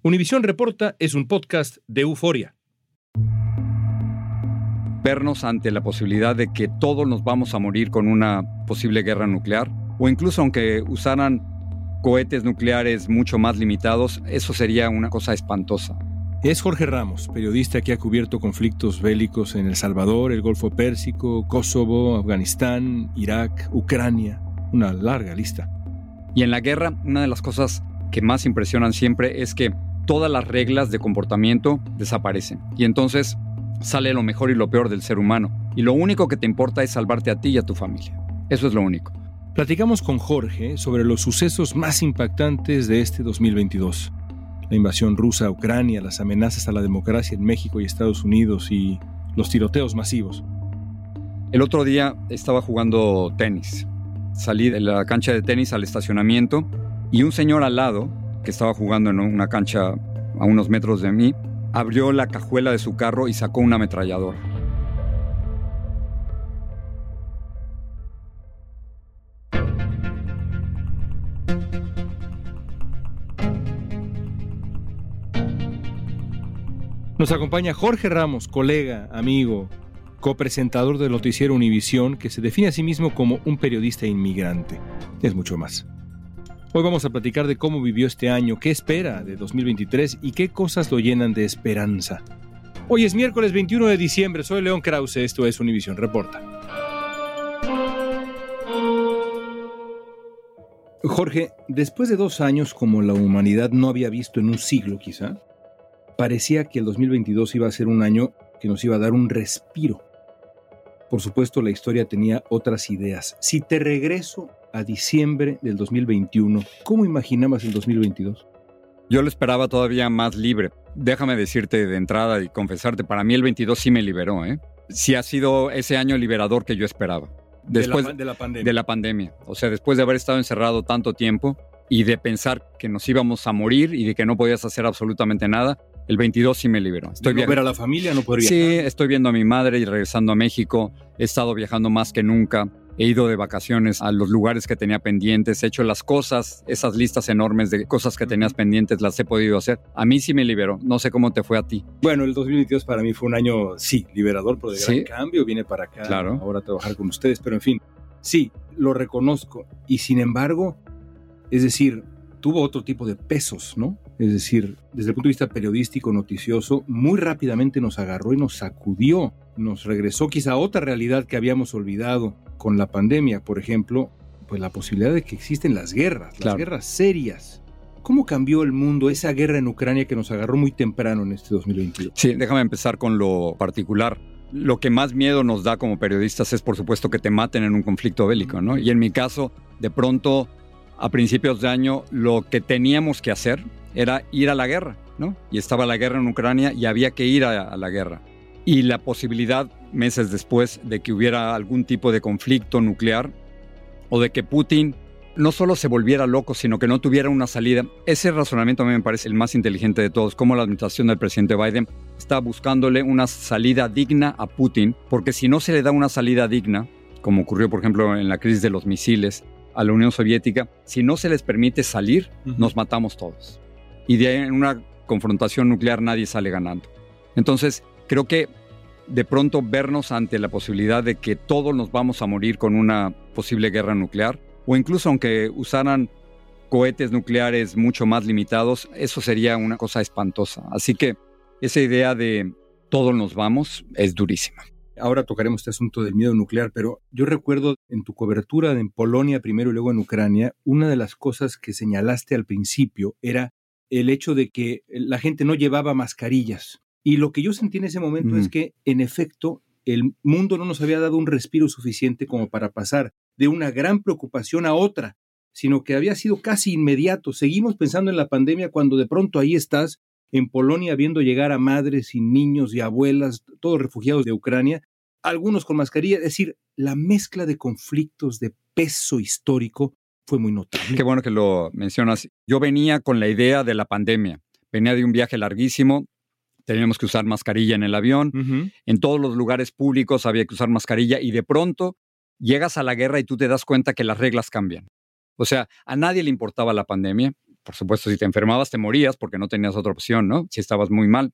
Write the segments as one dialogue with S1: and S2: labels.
S1: Univisión Reporta es un podcast de euforia.
S2: Vernos ante la posibilidad de que todos nos vamos a morir con una posible guerra nuclear, o incluso aunque usaran cohetes nucleares mucho más limitados, eso sería una cosa espantosa.
S1: Es Jorge Ramos, periodista que ha cubierto conflictos bélicos en El Salvador, el Golfo Pérsico, Kosovo, Afganistán, Irak, Ucrania, una larga lista.
S2: Y en la guerra, una de las cosas que más impresionan siempre es que todas las reglas de comportamiento desaparecen. Y entonces sale lo mejor y lo peor del ser humano. Y lo único que te importa es salvarte a ti y a tu familia. Eso es lo único.
S1: Platicamos con Jorge sobre los sucesos más impactantes de este 2022. La invasión rusa a Ucrania, las amenazas a la democracia en México y Estados Unidos y los tiroteos masivos.
S2: El otro día estaba jugando tenis. Salí de la cancha de tenis al estacionamiento y un señor al lado que estaba jugando en una cancha a unos metros de mí, abrió la cajuela de su carro y sacó una ametralladora.
S1: Nos acompaña Jorge Ramos, colega, amigo, copresentador del noticiero Univisión, que se define a sí mismo como un periodista inmigrante. Es mucho más. Hoy vamos a platicar de cómo vivió este año, qué espera de 2023 y qué cosas lo llenan de esperanza. Hoy es miércoles 21 de diciembre, soy León Krause, esto es Univisión Reporta. Jorge, después de dos años como la humanidad no había visto en un siglo quizá, parecía que el 2022 iba a ser un año que nos iba a dar un respiro. Por supuesto, la historia tenía otras ideas. Si te regreso a diciembre del 2021, ¿cómo imaginabas el 2022?
S2: Yo lo esperaba todavía más libre. Déjame decirte de entrada y confesarte, para mí el 22 sí me liberó, ¿eh? Sí ha sido ese año liberador que yo esperaba.
S1: Después de la, de la pandemia.
S2: De la pandemia. O sea, después de haber estado encerrado tanto tiempo y de pensar que nos íbamos a morir y de que no podías hacer absolutamente nada, el 22 sí me liberó.
S1: Estoy viendo ver a la familia, no podría.
S2: Sí, estoy viendo a mi madre y regresando a México. He estado viajando más que nunca he ido de vacaciones a los lugares que tenía pendientes, he hecho las cosas, esas listas enormes de cosas que tenías pendientes, las he podido hacer. A mí sí me liberó, no sé cómo te fue a ti.
S1: Bueno, el 2022 para mí fue un año, sí, liberador, pero de gran cambio, vine para acá
S2: claro.
S1: ahora a trabajar con ustedes, pero en fin, sí, lo reconozco. Y sin embargo, es decir, tuvo otro tipo de pesos, ¿no? Es decir, desde el punto de vista periodístico, noticioso, muy rápidamente nos agarró y nos sacudió, nos regresó quizá a otra realidad que habíamos olvidado con la pandemia, por ejemplo, pues la posibilidad de que existen las guerras, las guerras serias. ¿Cómo cambió el mundo esa guerra en Ucrania que nos agarró muy temprano en este 2022?
S2: Sí, déjame empezar con lo particular. Lo que más miedo nos da como periodistas es, por supuesto, que te maten en un conflicto bélico, ¿no? Y en mi caso, de pronto, a principios de año, lo que teníamos que hacer era ir a la guerra, ¿no? Y estaba la guerra en Ucrania y había que ir a, la guerra. Y la posibilidad meses después de que hubiera algún tipo de conflicto nuclear o de que Putin no solo se volviera loco, sino que no tuviera una salida. Ese razonamiento a mí me parece el más inteligente de todos, como la administración del presidente Biden está buscándole una salida digna a Putin, porque si no se le da una salida digna, como ocurrió por ejemplo en la crisis de los misiles a la Unión Soviética, si no se les permite salir, nos matamos todos. Y de ahí en una confrontación nuclear nadie sale ganando. Entonces, creo que de pronto vernos ante la posibilidad de que todos nos vamos a morir con una posible guerra nuclear, o incluso aunque usaran cohetes nucleares mucho más limitados, eso sería una cosa espantosa. Así que esa idea de todos nos vamos es durísima.
S1: Ahora tocaremos este asunto del miedo nuclear, pero yo recuerdo en tu cobertura en Polonia primero y luego en Ucrania, una de las cosas que señalaste al principio era el hecho de que la gente no llevaba mascarillas. Y lo que yo sentí en ese momento es que, en efecto, el mundo no nos había dado un respiro suficiente como para pasar de una gran preocupación a otra. sino que había sido casi inmediato. Seguimos pensando en la pandemia cuando de pronto ahí estás en Polonia viendo llegar a madres y niños y abuelas, todos refugiados de Ucrania, algunos con mascarilla, es decir, la mezcla de conflictos de peso histórico fue muy notable.
S2: Qué bueno que lo mencionas. Yo venía con la idea de la pandemia. Venía de un viaje larguísimo, teníamos que usar mascarilla en el avión, en todos los lugares públicos había que usar mascarilla y de pronto llegas a la guerra y tú te das cuenta que las reglas cambian. O sea, a nadie le importaba la pandemia. Por supuesto, si te enfermabas te morías porque no tenías otra opción, ¿no? Si estabas muy mal.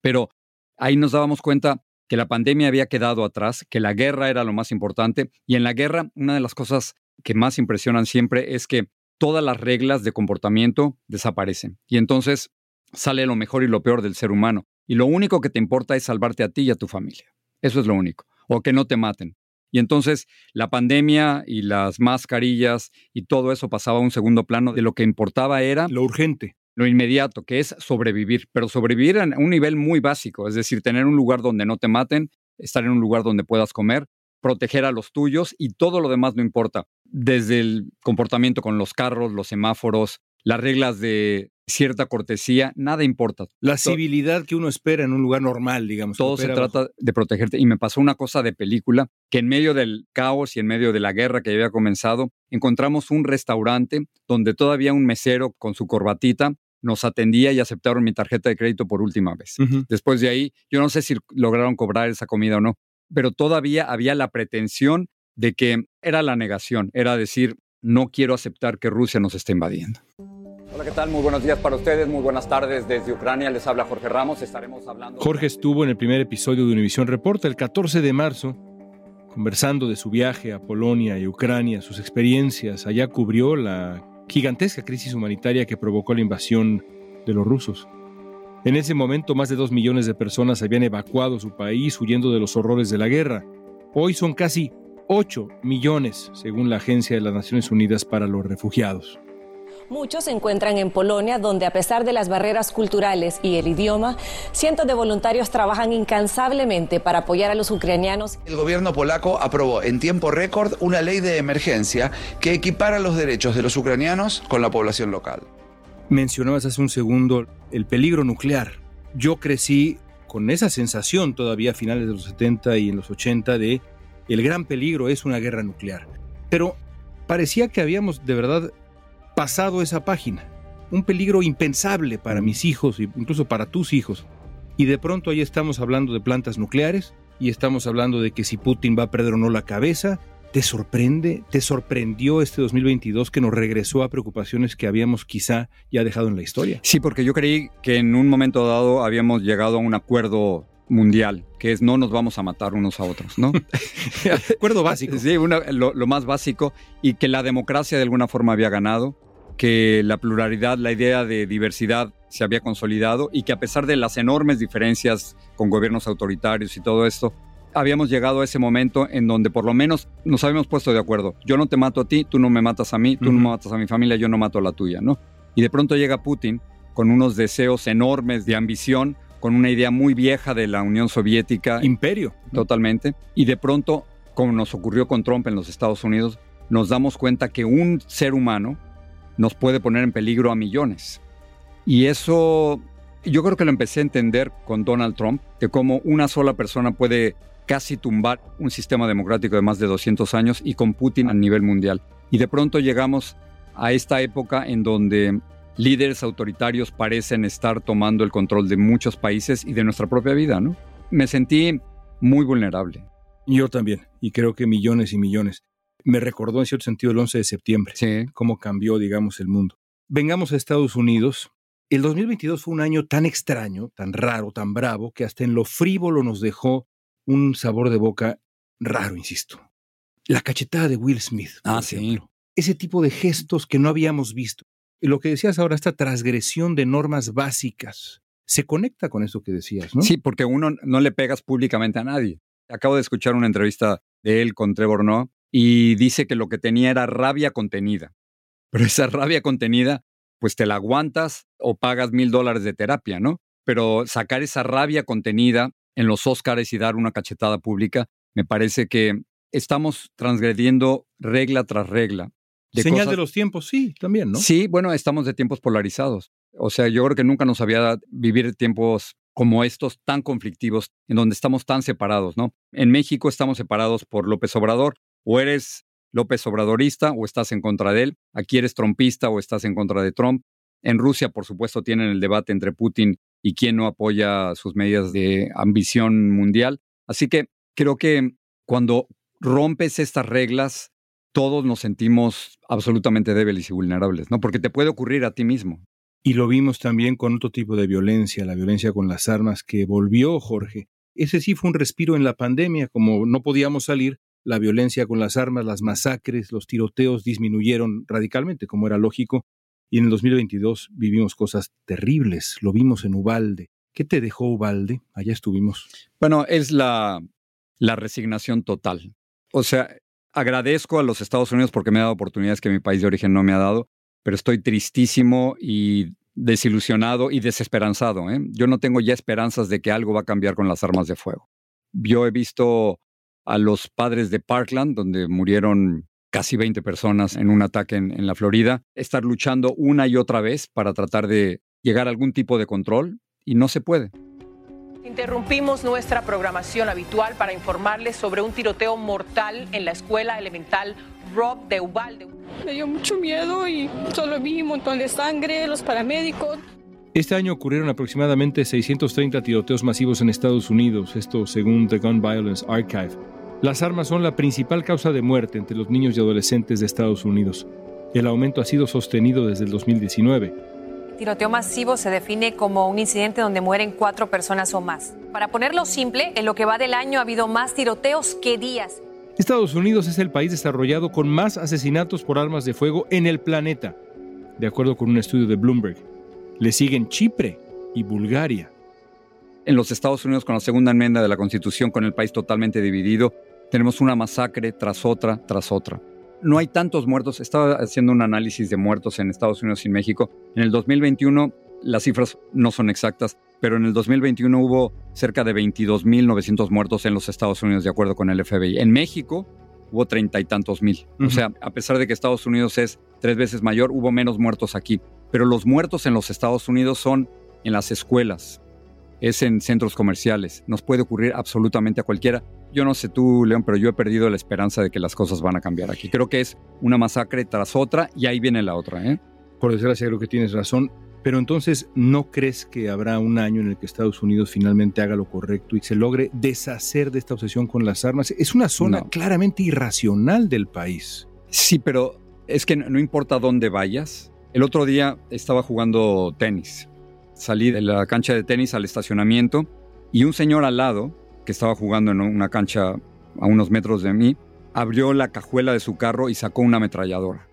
S2: Pero ahí nos dábamos cuenta que la pandemia había quedado atrás, que la guerra era lo más importante. Y en la guerra, una de las cosas que más impresionan siempre es que todas las reglas de comportamiento desaparecen. Y entonces sale lo mejor y lo peor del ser humano. Y lo único que te importa es salvarte a ti y a tu familia. Eso es lo único. O que no te maten. Y entonces la pandemia y las mascarillas y todo eso pasaba a un segundo plano. De lo que importaba era...
S1: Lo urgente.
S2: Lo inmediato, que es sobrevivir. Pero sobrevivir a un nivel muy básico. Es decir, tener un lugar donde no te maten, estar en un lugar donde puedas comer, proteger a los tuyos y todo lo demás no importa. Desde el comportamiento con los carros, los semáforos, las reglas de cierta cortesía, nada importa.
S1: La civilidad que uno espera en un lugar normal, digamos.
S2: Todo se trata de protegerte. Y me pasó una cosa de película, que en medio del caos y en medio de la guerra que había comenzado, encontramos un restaurante donde todavía un mesero con su corbatita nos atendía y aceptaron mi tarjeta de crédito por última vez. Después de ahí, yo no sé si lograron cobrar esa comida o no, pero todavía había la pretensión de que era la negación, era decir, no quiero aceptar que Rusia nos esté invadiendo. Hola, ¿qué tal? Muy buenos días para ustedes, muy buenas tardes desde Ucrania. Les habla Jorge Ramos. Estaremos hablando.
S1: Jorge estuvo en el primer episodio de Univisión Reporta el 14 de marzo, conversando de su viaje a Polonia y Ucrania, sus experiencias. Allá cubrió la gigantesca crisis humanitaria que provocó la invasión de los rusos. En ese momento, más de dos millones de personas habían evacuado su país huyendo de los horrores de la guerra. Hoy son casi 8 millones, según la Agencia de las Naciones Unidas para los Refugiados.
S3: Muchos se encuentran en Polonia, donde a pesar de las barreras culturales y el idioma, cientos de voluntarios trabajan incansablemente para apoyar a los ucranianos.
S4: El gobierno polaco aprobó en tiempo récord una ley de emergencia que equipara los derechos de los ucranianos con la población local.
S1: Mencionabas hace un segundo el peligro nuclear. Yo crecí con esa sensación todavía a finales de los 70 y en los 80 de el gran peligro es una guerra nuclear. Pero parecía que habíamos de verdad pasado esa página. Un peligro impensable para mis hijos e incluso para tus hijos. Y de pronto ahí estamos hablando de plantas nucleares y estamos hablando de que si Putin va a perder o no la cabeza. ¿Te sorprende? ¿Te sorprendió este 2022 que nos regresó a preocupaciones que habíamos quizá ya dejado en la historia?
S2: Sí, porque yo creí que en un momento dado habíamos llegado a un acuerdo mundial, que es no nos vamos a matar unos a otros, ¿no?
S1: acuerdo básico.
S2: Sí, lo, lo, más básico, y que la democracia de alguna forma había ganado, que la pluralidad, la idea de diversidad se había consolidado y que a pesar de las enormes diferencias con gobiernos autoritarios y todo esto, habíamos llegado a ese momento en donde por lo menos nos habíamos puesto de acuerdo. Yo no te mato a ti, tú no me matas a mí, tú no me matas a mi familia, yo no mato a la tuya, ¿no? Y de pronto llega Putin con unos deseos enormes de ambición, con una idea muy vieja de la Unión Soviética.
S1: Imperio.
S2: Totalmente. Y de pronto, como nos ocurrió con Trump en los Estados Unidos, nos damos cuenta que un ser humano, nos puede poner en peligro a millones. Y eso yo creo que lo empecé a entender con Donald Trump, de cómo una sola persona puede casi tumbar un sistema democrático de más de 200 años y con Putin a nivel mundial. Y de pronto llegamos a esta época en donde líderes autoritarios parecen estar tomando el control de muchos países y de nuestra propia vida, ¿no? Me sentí muy vulnerable.
S1: Yo también, y creo que millones y millones me recordó en cierto sentido el 11 de septiembre,
S2: sí.
S1: cómo cambió, digamos, el mundo. Vengamos a Estados Unidos. El 2022 fue un año tan extraño, tan raro, tan bravo, que hasta en lo frívolo nos dejó un sabor de boca raro, insisto. La cachetada de Will Smith.
S2: Ah, sí.
S1: Ese tipo de gestos que no habíamos visto. Lo que decías ahora, esta transgresión de normas básicas, se conecta con eso que decías, ¿no?
S2: Sí, porque uno no le pegas públicamente a nadie. Acabo de escuchar una entrevista de él con Trevor Noah y dice que lo que tenía era rabia contenida. Pero esa rabia contenida, pues te la aguantas o pagas mil dólares de terapia, ¿no? Pero sacar esa rabia contenida en los Óscares y dar una cachetada pública, me parece que estamos transgrediendo regla tras regla de
S1: Señal
S2: cosas-
S1: de los tiempos, sí, también, ¿no?
S2: Sí, bueno, estamos de tiempos polarizados. O sea, yo creo que nunca nos había dado vivir tiempos como estos tan conflictivos, en donde estamos tan separados, ¿no? En México estamos separados por López Obrador, o eres López Obradorista o estás en contra de él, aquí eres trompista o estás en contra de Trump. En Rusia, por supuesto, tienen el debate entre Putin y quién no apoya sus medidas de ambición mundial. Así que creo que cuando rompes estas reglas, todos nos sentimos absolutamente débiles y vulnerables, ¿no? Porque te puede ocurrir a ti mismo.
S1: Y lo vimos también con otro tipo de violencia, la violencia con las armas que volvió, Jorge. Ese sí fue un respiro en la pandemia, como no podíamos salir, la violencia con las armas, las masacres, los tiroteos disminuyeron radicalmente, como era lógico, y en el 2022 vivimos cosas terribles, lo vimos en Ubalde. ¿Qué te dejó Ubalde? Allá estuvimos.
S2: Bueno, es la, resignación total. O sea, agradezco a los Estados Unidos porque me ha dado oportunidades que mi país de origen no me ha dado, pero estoy tristísimo y desilusionado y desesperanzado. ¿eh? Yo no tengo ya esperanzas de que algo va a cambiar con las armas de fuego. Yo he visto a los padres de Parkland, donde murieron casi 20 personas en un ataque en, en la Florida, estar luchando una y otra vez para tratar de llegar a algún tipo de control y no se puede.
S5: Interrumpimos nuestra programación habitual para informarles sobre un tiroteo mortal en la escuela elemental Rob de Ubalde.
S6: Me dio mucho miedo y solo vi un montón de sangre, los paramédicos.
S1: Este año ocurrieron aproximadamente 630 tiroteos masivos en Estados Unidos, esto según The Gun Violence Archive. Las armas son la principal causa de muerte entre los niños y adolescentes de Estados Unidos. El aumento ha sido sostenido desde el 2019.
S7: Tiroteo masivo se define como un incidente donde mueren cuatro personas o más. Para ponerlo simple, en lo que va del año ha habido más tiroteos que días.
S1: Estados Unidos es el país desarrollado con más asesinatos por armas de fuego en el planeta, de acuerdo con un estudio de Bloomberg. Le siguen Chipre y Bulgaria.
S2: En los Estados Unidos, con la segunda enmienda de la Constitución, con el país totalmente dividido, tenemos una masacre tras otra, tras otra. No hay tantos muertos. Estaba haciendo un análisis de muertos en Estados Unidos y en México. En el 2021, las cifras no son exactas, pero en el 2021 hubo cerca de 22.900 muertos en los Estados Unidos, de acuerdo con el FBI. En México hubo treinta y tantos mil. O sea, a pesar de que Estados Unidos es tres veces mayor, hubo menos muertos aquí. Pero los muertos en los Estados Unidos son en las escuelas, es en centros comerciales. Nos puede ocurrir absolutamente a cualquiera. Yo no sé tú, León, pero yo he perdido la esperanza de que las cosas van a cambiar aquí. Creo que es una masacre tras otra y ahí viene la otra. ¿eh?
S1: Por desgracia creo que tienes razón. Pero entonces, ¿no crees que habrá un año en el que Estados Unidos finalmente haga lo correcto y se logre deshacer de esta obsesión con las armas? Es una zona
S2: No.
S1: claramente irracional del país.
S2: Sí, pero es que no no importa dónde vayas. El otro día estaba jugando tenis. Salí de la cancha de tenis al estacionamiento y un señor al lado, que estaba jugando en una cancha a unos metros de mí, abrió la cajuela de su carro y sacó una ametralladora.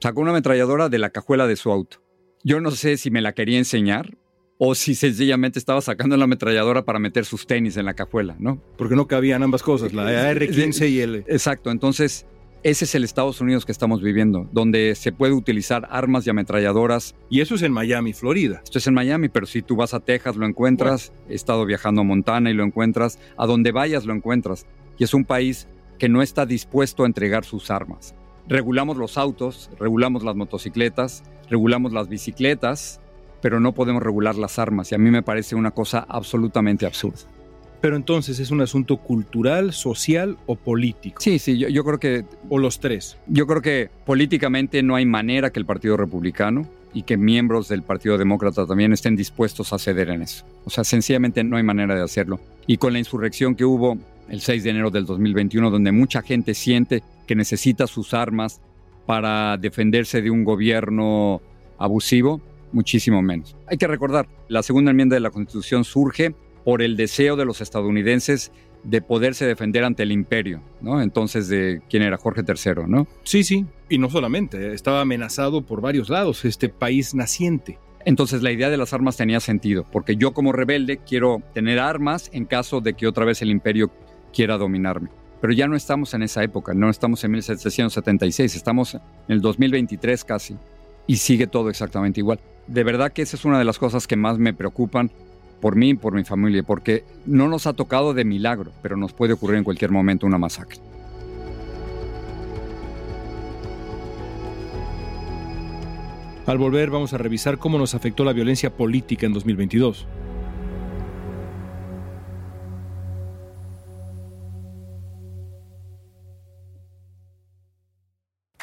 S2: Sacó una ametralladora de la cajuela de su auto. Yo no sé si me la quería enseñar o si sencillamente estaba sacando la ametralladora para meter sus tenis en la cajuela, ¿no?
S1: Porque no cabían ambas cosas, la AR-15 y el...
S2: Exacto, entonces ese es el Estados Unidos que estamos viviendo, donde se puede utilizar armas y ametralladoras.
S1: Y eso es en Miami, Florida.
S2: Esto es en Miami, pero si tú vas a Texas lo encuentras, he estado viajando a Montana y lo encuentras, a donde vayas lo encuentras. Y es un país que no está dispuesto a entregar sus armas. Regulamos los autos, regulamos las motocicletas, regulamos las bicicletas, pero no podemos regular las armas. Y a mí me parece una cosa absolutamente absurda.
S1: Pero entonces, ¿es un asunto cultural, social o político?
S2: Sí, sí, yo, yo creo que
S1: O los tres.
S2: Yo creo que políticamente no hay manera que el Partido Republicano y que miembros del Partido Demócrata también estén dispuestos a ceder en eso. O sea, sencillamente no hay manera de hacerlo. Y con la insurrección que hubo el 6 de enero del 2021, donde mucha gente siente que necesita sus armas para defenderse de un gobierno abusivo, muchísimo menos. Hay que recordar, la segunda enmienda de la Constitución surge por el deseo de los estadounidenses de poderse defender ante el imperio, ¿no? Entonces, de quién era Jorge III, ¿no?
S1: Sí, sí. Y no solamente, estaba amenazado por varios lados este país naciente.
S2: Entonces la idea de las armas tenía sentido, porque yo como rebelde quiero tener armas en caso de que otra vez el imperio quiera dominarme. Pero ya no estamos en esa época, no estamos en 1776, estamos en el 2023 casi, y sigue todo exactamente igual. De verdad que esa es una de las cosas que más me preocupan por mí por mi familia, porque no nos ha tocado de milagro, pero nos puede ocurrir en cualquier momento una masacre.
S1: Al volver vamos a revisar cómo nos afectó la violencia política en 2022.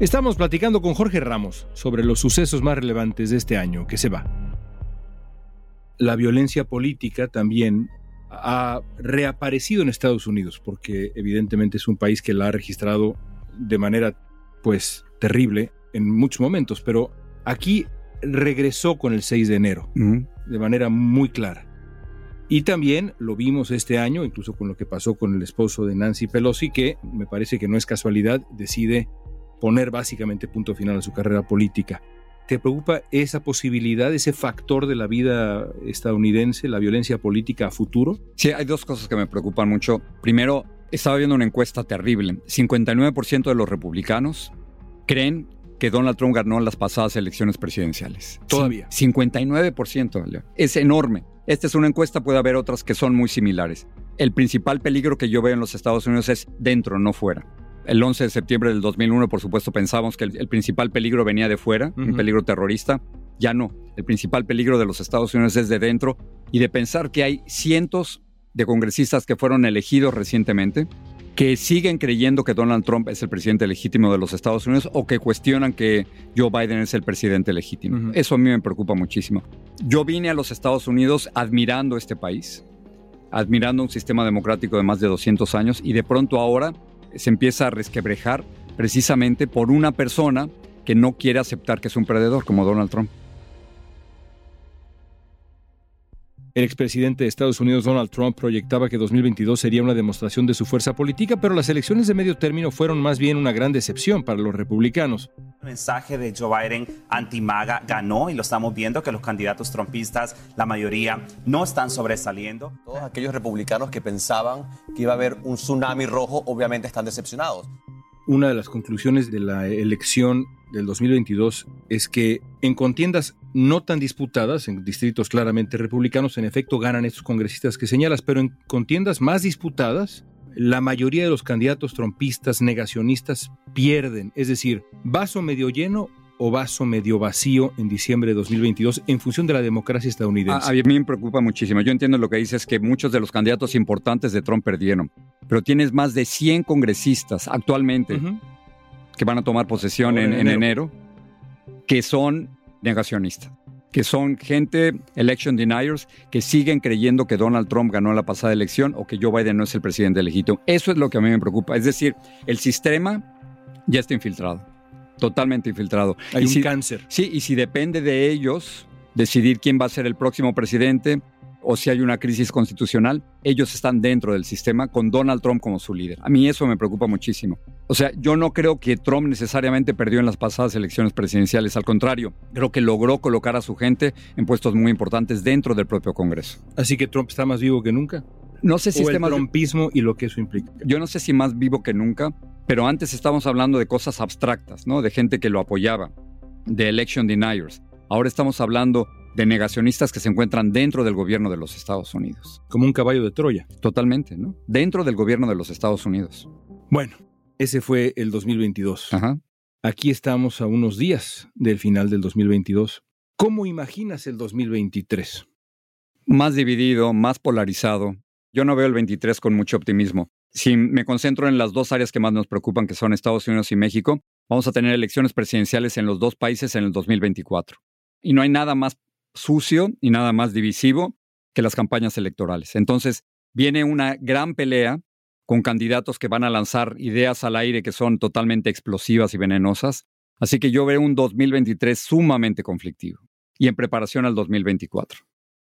S1: Estamos platicando con Jorge Ramos sobre los sucesos más relevantes de este año que se va. La violencia política también ha reaparecido en Estados Unidos, porque evidentemente es un país que la ha registrado de manera, pues, terrible en muchos momentos, pero aquí regresó con el 6 de enero, de manera muy clara. Y también lo vimos este año, incluso con lo que pasó con el esposo de Nancy Pelosi, que me parece que no es casualidad, decide poner básicamente punto final a su carrera política. ¿Te preocupa esa posibilidad, ese factor de la vida estadounidense, la violencia política a futuro?
S2: Sí, hay dos cosas que me preocupan mucho. Primero, estaba viendo una encuesta terrible. 59% de los republicanos creen que Donald Trump ganó las pasadas elecciones presidenciales.
S1: Todavía.
S2: 59%. Es enorme. Esta es una encuesta, puede haber otras que son muy similares. El principal peligro que yo veo en los Estados Unidos es dentro, no fuera. El 11 de septiembre del 2001, por supuesto, pensábamos que el, el principal peligro venía de fuera, un peligro terrorista. Ya no. El principal peligro de los Estados Unidos es de dentro y de pensar que hay cientos de congresistas que fueron elegidos recientemente que siguen creyendo que Donald Trump es el presidente legítimo de los Estados Unidos o que cuestionan que Joe Biden es el presidente legítimo. Eso a mí me preocupa muchísimo. Yo vine a los Estados Unidos admirando este país, admirando un sistema democrático de más de 200 años y de pronto ahora se empieza a resquebrejar precisamente por una persona que no quiere aceptar que es un perdedor como Donald Trump.
S1: El expresidente de Estados Unidos, Donald Trump, proyectaba que 2022 sería una demostración de su fuerza política, pero las elecciones de medio término fueron más bien una gran decepción para los republicanos.
S8: El mensaje de Joe Biden anti-MAGA ganó y lo estamos viendo que los candidatos trumpistas, la mayoría, no están sobresaliendo.
S9: Todos aquellos republicanos que pensaban que iba a haber un tsunami rojo, obviamente están decepcionados.
S1: Una de las conclusiones de la elección del 2022 es que en contiendas no tan disputadas, en distritos claramente republicanos, en efecto ganan estos congresistas que señalas, pero en contiendas más disputadas, la mayoría de los candidatos trompistas negacionistas pierden, es decir, vaso medio lleno o vaso medio vacío en diciembre de 2022 en función de la democracia estadounidense.
S2: a mí me preocupa muchísimo. Yo entiendo lo que dices, que muchos de los candidatos importantes de Trump perdieron, pero tienes más de 100 congresistas actualmente que van a tomar posesión en enero, que son negacionistas, que son gente, election deniers, que siguen creyendo que Donald Trump ganó la pasada elección o que Joe Biden no es el presidente legítimo. Eso es lo que a mí me preocupa. Es decir, el sistema ya está infiltrado, totalmente infiltrado.
S1: Hay
S2: Y
S1: un
S2: si-
S1: cáncer.
S2: Sí, y si depende de ellos decidir quién va a ser el próximo presidente o si hay una crisis constitucional, ellos están dentro del sistema con Donald Trump como su líder. A mí eso me preocupa muchísimo. O sea, yo no creo que Trump necesariamente perdió en las pasadas elecciones presidenciales, al contrario, creo que logró colocar a su gente en puestos muy importantes dentro del propio Congreso.
S1: Así que Trump está más vivo que nunca.
S2: No sé si
S1: o el
S2: más-
S1: trumpismo y lo que eso implica.
S2: yo no sé si más vivo que nunca, pero antes estábamos hablando de cosas abstractas, ¿no? De gente que lo apoyaba, de election deniers. Ahora estamos hablando de negacionistas que se encuentran dentro del gobierno de los Estados Unidos.
S1: Como un caballo de Troya.
S2: Totalmente, ¿no? Dentro del gobierno de los Estados Unidos.
S1: Bueno, ese fue el 2022.
S2: Ajá.
S1: Aquí estamos a unos días del final del 2022. ¿Cómo imaginas el 2023?
S2: Más dividido, más polarizado. Yo no veo el 23 con mucho optimismo. Si me concentro en las dos áreas que más nos preocupan, que son Estados Unidos y México, vamos a tener elecciones presidenciales en los dos países en el 2024. Y no hay nada más sucio y nada más divisivo que las campañas electorales. Entonces, viene una gran pelea con candidatos que van a lanzar ideas al aire que son totalmente explosivas y venenosas. Así que yo veo un 2023 sumamente conflictivo y en preparación al 2024.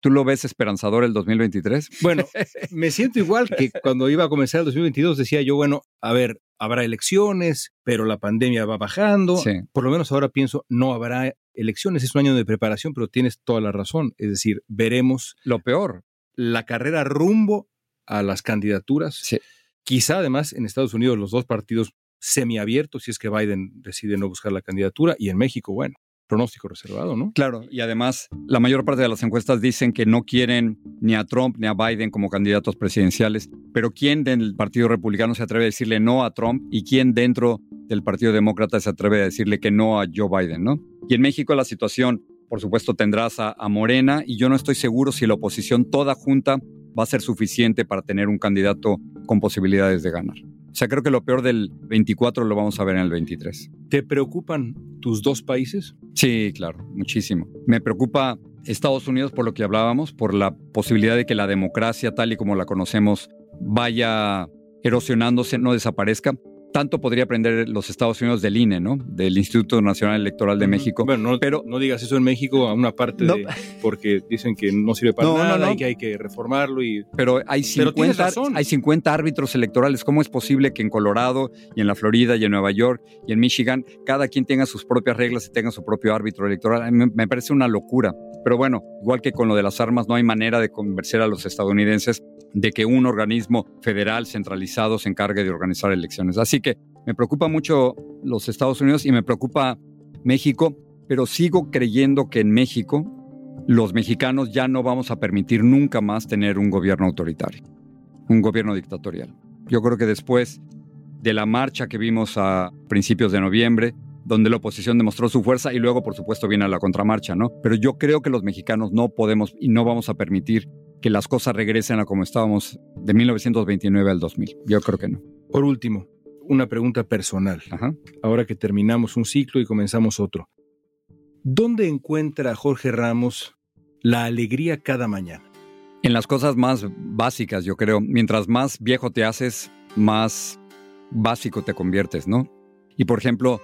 S2: ¿Tú lo ves esperanzador el 2023?
S1: Bueno, me siento igual que cuando iba a comenzar el 2022 decía yo, bueno, a ver, habrá elecciones, pero la pandemia va bajando.
S2: Sí.
S1: Por lo menos ahora pienso, no habrá elecciones. Es un año de preparación, pero tienes toda la razón. Es decir, veremos
S2: Lo peor.
S1: la carrera rumbo a las candidaturas.
S2: Sí.
S1: Quizá además en Estados Unidos los dos partidos semiabiertos, si es que Biden decide no buscar la candidatura, y en México, bueno, pronóstico reservado, ¿no?
S2: Claro, y además la mayor parte de las encuestas dicen que no quieren ni a Trump ni a Biden como candidatos presidenciales, pero ¿quién del Partido Republicano se atreve a decirle no a Trump y quién dentro del Partido Demócrata se atreve a decirle que no a Joe Biden, ¿no? Y en México la situación, por supuesto, tendrás a, a Morena y yo no estoy seguro si la oposición toda junta va a ser suficiente para tener un candidato con posibilidades de ganar. O sea, creo que lo peor del 24 lo vamos a ver en el 23.
S1: ¿Te preocupan tus dos países?
S2: Sí, claro, muchísimo. Me preocupa Estados Unidos por lo que hablábamos, por la posibilidad de que la democracia tal y como la conocemos vaya erosionándose, no desaparezca. Tanto podría aprender los Estados Unidos del INE, ¿no? Del Instituto Nacional Electoral de México.
S1: Bueno, no,
S2: pero
S1: no digas eso en México a una parte
S2: No.
S1: de... porque dicen que no sirve para
S2: No,
S1: nada y que hay que reformarlo y...
S2: Pero hay
S1: Pero tienes
S2: 50,
S1: razón.
S2: hay 50 árbitros electorales. ¿Cómo es posible que en Colorado y en la Florida y en Nueva York y en Michigan cada quien tenga sus propias reglas y tenga su propio árbitro electoral? Me parece una locura. Pero bueno, igual que con lo de las armas, no hay manera de convencer a los estadounidenses de que un organismo federal centralizado se encargue de organizar elecciones. Así que me preocupa mucho los Estados Unidos y me preocupa México, pero sigo creyendo que en México los mexicanos ya no vamos a permitir nunca más tener un gobierno autoritario, un gobierno dictatorial. Yo creo que después de la marcha que vimos a principios de noviembre, donde la oposición demostró su fuerza y luego, por supuesto, viene la contramarcha, ¿no? Pero yo creo que los mexicanos no podemos y no vamos a permitir que las cosas regresen a como estábamos de 1929 al 2000. Yo creo que no.
S1: Por último, una pregunta personal.
S2: Ajá.
S1: Ahora que terminamos un ciclo y comenzamos otro. ¿Dónde encuentra Jorge Ramos la alegría cada mañana?
S2: En las cosas más básicas, yo creo. Mientras más viejo te haces, más básico te conviertes, ¿no? Y por ejemplo,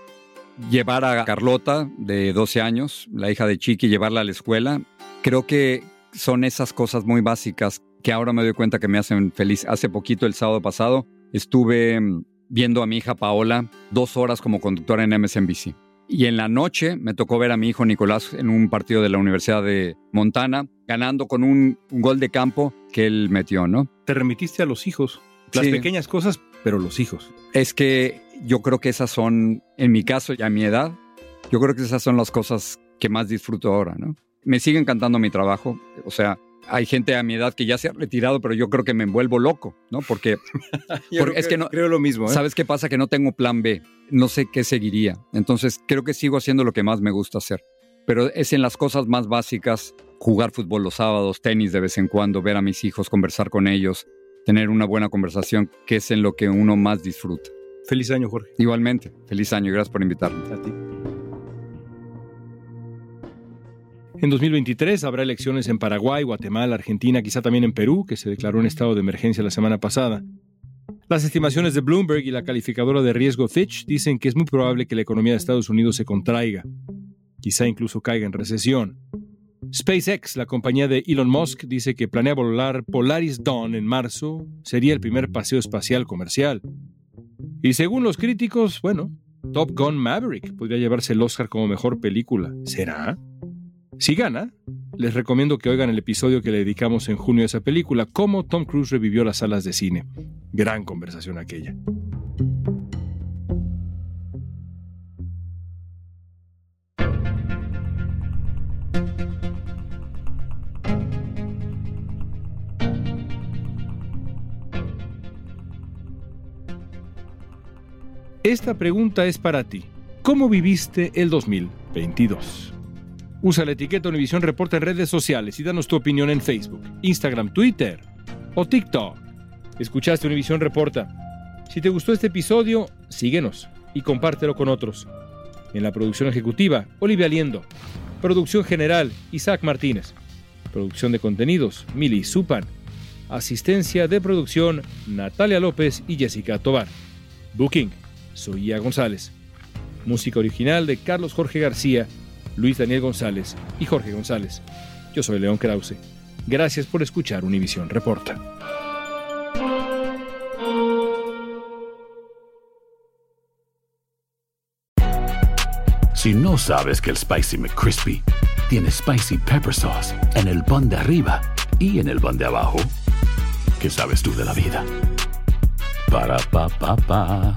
S2: llevar a Carlota, de 12 años, la hija de Chiqui, llevarla a la escuela, creo que son esas cosas muy básicas que ahora me doy cuenta que me hacen feliz. Hace poquito, el sábado pasado, estuve mm, viendo a mi hija Paola dos horas como conductora en MSNBC. Y en la noche me tocó ver a mi hijo Nicolás en un partido de la Universidad de Montana, ganando con un, un gol de campo que él metió, ¿no?
S1: Te remitiste a los hijos. Las
S2: Sí.
S1: pequeñas cosas, pero los hijos.
S2: Es que yo creo que esas son, en mi caso y a mi edad, yo creo que esas son las cosas que más disfruto ahora, ¿no? Me sigue encantando mi trabajo, o sea, hay gente a mi edad que ya se ha retirado, pero yo creo que me envuelvo loco, ¿no? Porque, porque es que no,
S1: Creo lo mismo, ¿eh?
S2: ¿sabes qué pasa? Que no tengo plan B, no sé qué seguiría. Entonces, creo que sigo haciendo lo que más me gusta hacer. Pero es en las cosas más básicas, jugar fútbol los sábados, tenis de vez en cuando, ver a mis hijos, conversar con ellos, tener una buena conversación, que es en lo que uno más disfruta.
S1: Feliz año, Jorge.
S2: Igualmente, feliz año y gracias por invitarme.
S1: A ti. En 2023 habrá elecciones en Paraguay, Guatemala, Argentina, quizá también en Perú, que se declaró en estado de emergencia la semana pasada. Las estimaciones de Bloomberg y la calificadora de riesgo Fitch dicen que es muy probable que la economía de Estados Unidos se contraiga, quizá incluso caiga en recesión. SpaceX, la compañía de Elon Musk, dice que planea volar Polaris Dawn en marzo, sería el primer paseo espacial comercial. Y según los críticos, bueno, Top Gun Maverick podría llevarse el Oscar como mejor película. ¿Será? Si gana, les recomiendo que oigan el episodio que le dedicamos en junio a esa película, cómo Tom Cruise revivió las salas de cine. Gran conversación aquella. Esta pregunta es para ti. ¿Cómo viviste el 2022? Usa la etiqueta Univisión Reporta en redes sociales y danos tu opinión en Facebook, Instagram, Twitter o TikTok. Escuchaste Univisión Reporta. Si te gustó este episodio, síguenos y compártelo con otros. En la producción ejecutiva, Olivia Liendo. Producción general, Isaac Martínez. Producción de contenidos, Mili Supan. Asistencia de producción, Natalia López y Jessica Tobar. Booking, Soía González. Música original de Carlos Jorge García, Luis Daniel González y Jorge González. Yo soy León Krause. Gracias por escuchar Univisión Reporta.
S10: Si no sabes que el Spicy McCrispy tiene Spicy Pepper Sauce en el pan de arriba y en el pan de abajo, ¿qué sabes tú de la vida? Para, pa, pa, pa.